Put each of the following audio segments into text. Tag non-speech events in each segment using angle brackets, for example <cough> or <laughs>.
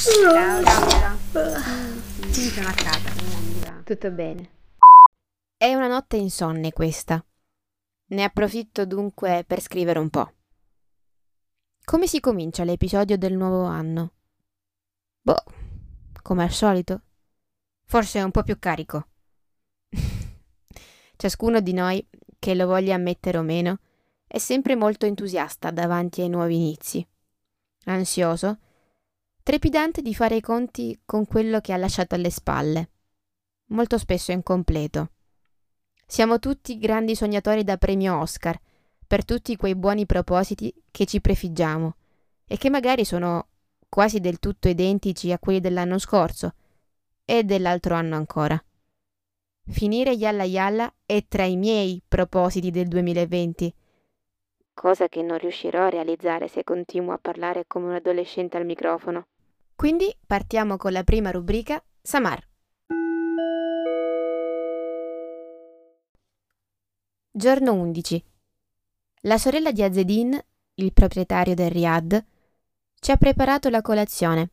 Ciao. Viva. Tutto bene. È una notte insonne questa. Ne approfitto dunque per scrivere un po'. Come si comincia l'episodio del nuovo anno? Boh, come al solito. Forse un po' più carico. <laughs> Ciascuno di noi, che lo voglia ammettere o meno, è sempre molto entusiasta davanti ai nuovi inizi. Ansioso, trepidante di fare i conti con quello che ha lasciato alle spalle, molto spesso incompleto. Siamo tutti grandi sognatori da premio Oscar per tutti quei buoni propositi che ci prefiggiamo e che magari sono quasi del tutto identici a quelli dell'anno scorso e dell'altro anno ancora. Finire Yalla Yalla è tra i miei propositi del 2020, cosa che non riuscirò a realizzare se continuo a parlare come un adolescente al microfono. Quindi partiamo con la prima rubrica, Samar. Giorno 11. La sorella di Azedin, il proprietario del Riyadh, ci ha preparato la colazione,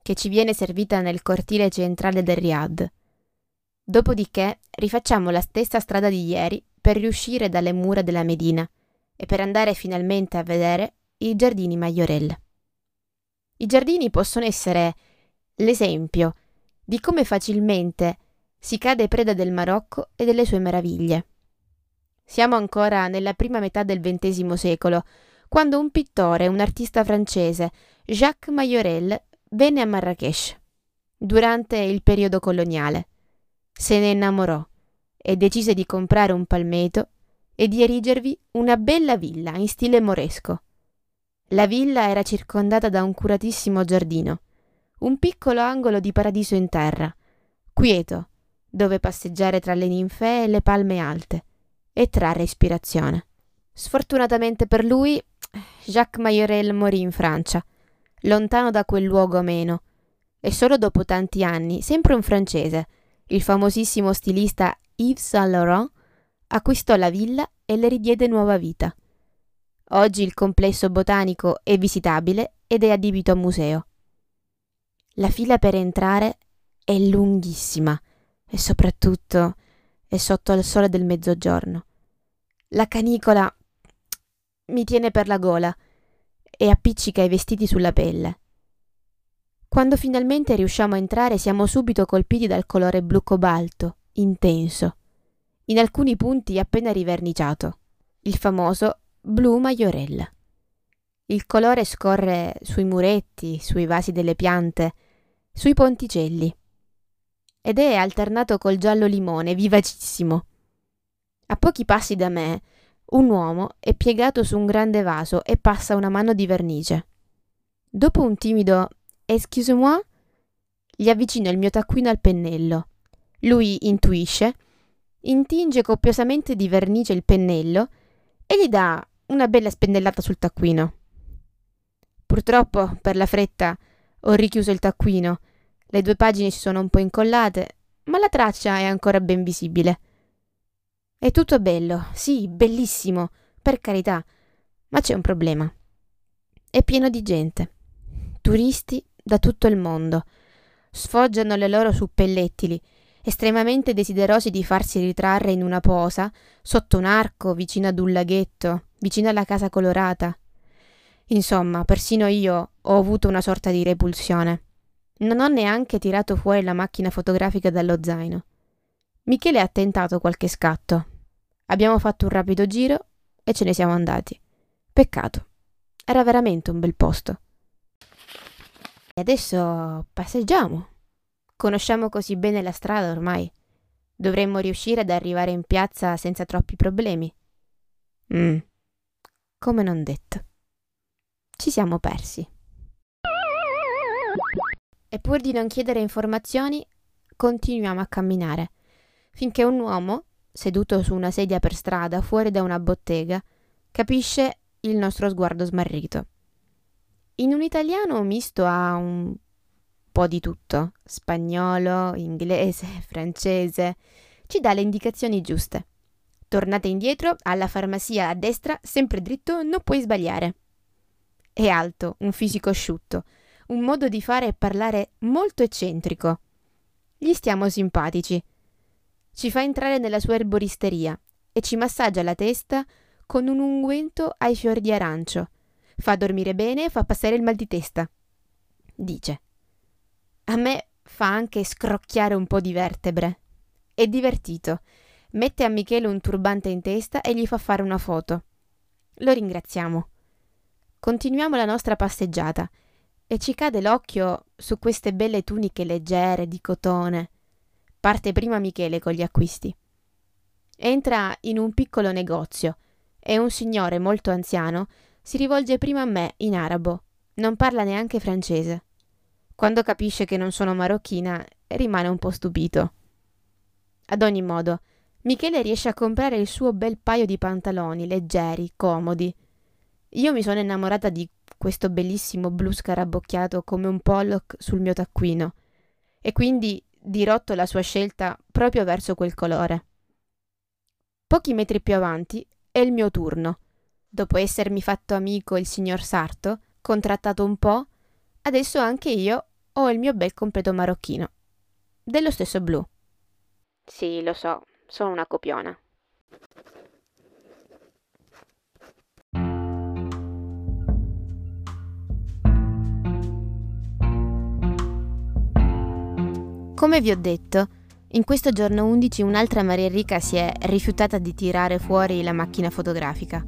che ci viene servita nel cortile centrale del Riyadh. Dopodiché rifacciamo la stessa strada di ieri per riuscire dalle mura della Medina e per andare finalmente a vedere i giardini Majorel. I giardini possono essere l'esempio di come facilmente si cade preda del Marocco e delle sue meraviglie. Siamo ancora nella prima metà del XX secolo, quando un pittore, un artista francese, Jacques Majorel, venne a Marrakech durante il periodo coloniale. Se ne innamorò e decise di comprare un palmeto e di erigervi una bella villa in stile moresco. La villa era circondata da un curatissimo giardino, un piccolo angolo di paradiso in terra, quieto, dove passeggiare tra le ninfee e le palme alte e trarre ispirazione. Sfortunatamente per lui, Jacques Majorel morì in Francia, lontano da quel luogo ameno, e solo dopo tanti anni, sempre un francese, il famosissimo stilista Yves Saint Laurent, acquistò la villa e le ridiede nuova vita. Oggi il complesso botanico è visitabile ed è adibito a museo. La fila per entrare è lunghissima e soprattutto è sotto il sole del mezzogiorno. La canicola mi tiene per la gola e appiccica i vestiti sulla pelle. Quando finalmente riusciamo a entrare siamo subito colpiti dal colore blu cobalto, intenso, in alcuni punti appena riverniciato, il famoso blu Majorella. Il colore scorre sui muretti, sui vasi delle piante, sui ponticelli. Ed è alternato col giallo limone, vivacissimo. A pochi passi da me, un uomo è piegato su un grande vaso e passa una mano di vernice. Dopo un timido Excuse-moi, gli avvicino il mio taccuino al pennello. Lui intuisce, intinge copiosamente di vernice il pennello e gli dà una bella spennellata sul taccuino. Purtroppo, per la fretta, ho richiuso il taccuino. Le due pagine si sono un po' incollate, ma la traccia è ancora ben visibile. È tutto bello, sì, bellissimo, per carità, ma c'è un problema. È pieno di gente. Turisti da tutto il mondo. Sfoggiano le loro suppellettili, estremamente desiderosi di farsi ritrarre in una posa, sotto un arco, vicino ad un laghetto, vicino alla casa colorata. Insomma, persino io ho avuto una sorta di repulsione. Non ho neanche tirato fuori la macchina fotografica dallo zaino. Michele ha tentato qualche scatto. Abbiamo fatto un rapido giro e ce ne siamo andati. Peccato. Era veramente un bel posto. E adesso passeggiamo. Conosciamo così bene la strada ormai. Dovremmo riuscire ad arrivare in piazza senza troppi problemi. Mm, come non detto. Ci siamo persi. E pur di non chiedere informazioni, continuiamo a camminare, finché un uomo, seduto su una sedia per strada fuori da una bottega, capisce il nostro sguardo smarrito. In un italiano misto a un po' di tutto, spagnolo, inglese, <laughs> francese, ci dà le indicazioni giuste. Tornate indietro, alla farmacia a destra, sempre dritto, non puoi sbagliare. È alto, un fisico asciutto, un modo di fare e parlare molto eccentrico. Gli stiamo simpatici. Ci fa entrare nella sua erboristeria e ci massaggia la testa con un unguento ai fiori di arancio. Fa dormire bene e fa passare il mal di testa. Dice. A me fa anche scrocchiare un po' di vertebre. È divertito. Mette a Michele un turbante in testa e gli fa fare una foto. Lo ringraziamo. Continuiamo la nostra passeggiata e ci cade l'occhio su queste belle tuniche leggere di cotone. Parte prima Michele con gli acquisti. Entra in un piccolo negozio e un signore molto anziano si rivolge prima a me in arabo. Non parla neanche francese. Quando capisce che non sono marocchina, rimane un po' stupito. Ad ogni modo, Michele riesce a comprare il suo bel paio di pantaloni leggeri, comodi. Io mi sono innamorata di questo bellissimo blu scarabocchiato come un pollock sul mio taccuino e quindi dirotto la sua scelta proprio verso quel colore. Pochi metri più avanti è il mio turno. Dopo essermi fatto amico il signor Sarto, contrattato un po', adesso anche io ho il mio bel completo marocchino. Dello stesso blu. Sì, lo so, sono una copiona. Come vi ho detto, in questo giorno 11 un'altra Maria Enrica si è rifiutata di tirare fuori la macchina fotografica.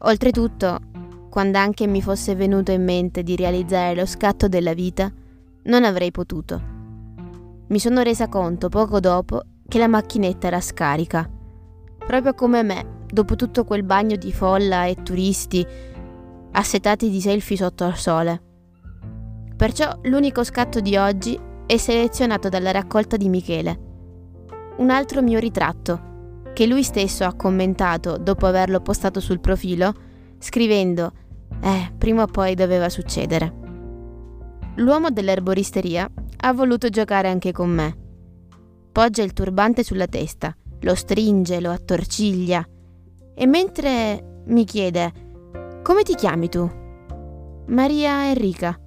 Oltretutto, quando anche mi fosse venuto in mente di realizzare lo scatto della vita, non avrei potuto. Mi sono resa conto poco dopo che la macchinetta era scarica, proprio come me, dopo tutto quel bagno di folla e turisti assetati di selfie sotto al sole. Perciò l'unico scatto di oggi e selezionato dalla raccolta di Michele. Un altro mio ritratto, che lui stesso ha commentato dopo averlo postato sul profilo, scrivendo Eh, prima o poi doveva succedere. L'uomo dell'erboristeria ha voluto giocare anche con me. Poggia il turbante sulla testa, lo stringe, lo attorciglia e mentre mi chiede Come ti chiami tu? Maria Enrica.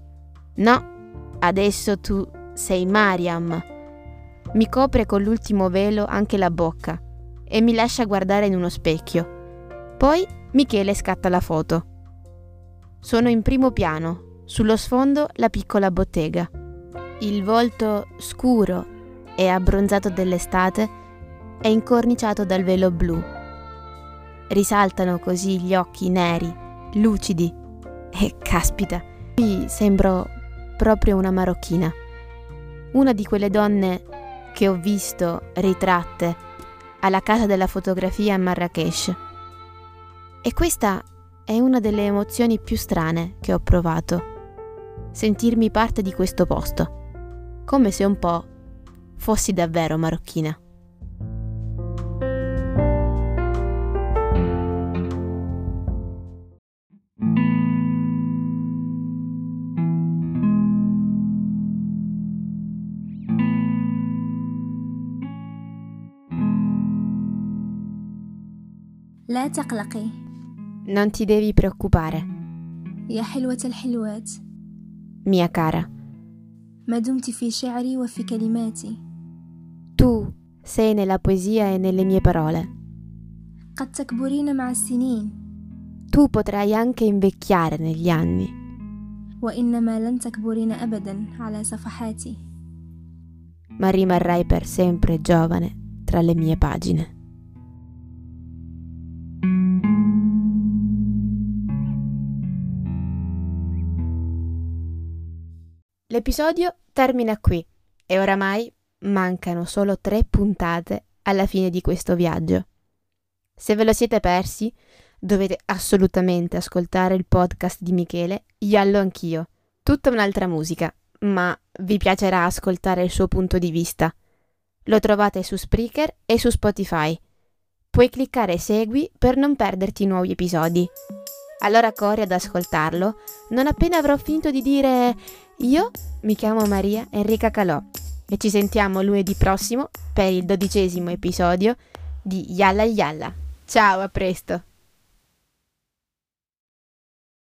No, adesso tu sei Mariam. Mi copre con l'ultimo velo anche la bocca e mi lascia guardare in uno specchio. Poi Michele scatta la foto. Sono in primo piano, sullo sfondo la piccola bottega. Il volto scuro e abbronzato dell'estate è incorniciato dal velo blu. Risaltano così gli occhi neri, lucidi. E caspita, qui sembro proprio una marocchina una di quelle donne che ho visto ritratte alla casa della fotografia a Marrakesh. E questa è una delle emozioni più strane che ho provato. Sentirmi parte di questo posto, come se un po' fossi davvero marocchina. لا تقلقي Non ti devi preoccupare, يا حلوة الحلوات mia cara. ما دمت في شعري وفي كلماتي Tu sei nella poesia e nelle mie parole. قد تكبرين مع السنين Tu potrai anche invecchiare negli anni, وإنما لن تكبرين أبدا على صفحاتي ma rimarrai per sempre giovane tra le mie pagine. L'episodio termina qui e oramai mancano solo tre puntate alla fine di questo viaggio. Se ve lo siete persi, dovete assolutamente ascoltare il podcast di Michele, Iallo anch'io. Tutta un'altra musica, ma vi piacerà ascoltare il suo punto di vista. Lo trovate su Spreaker e su Spotify. Puoi cliccare segui per non perderti nuovi episodi. Allora corri ad ascoltarlo non appena avrò finito di dire io mi chiamo Maria Enrica Calò e ci sentiamo lunedì prossimo per il dodicesimo episodio di Yalla Yalla. Ciao, a presto!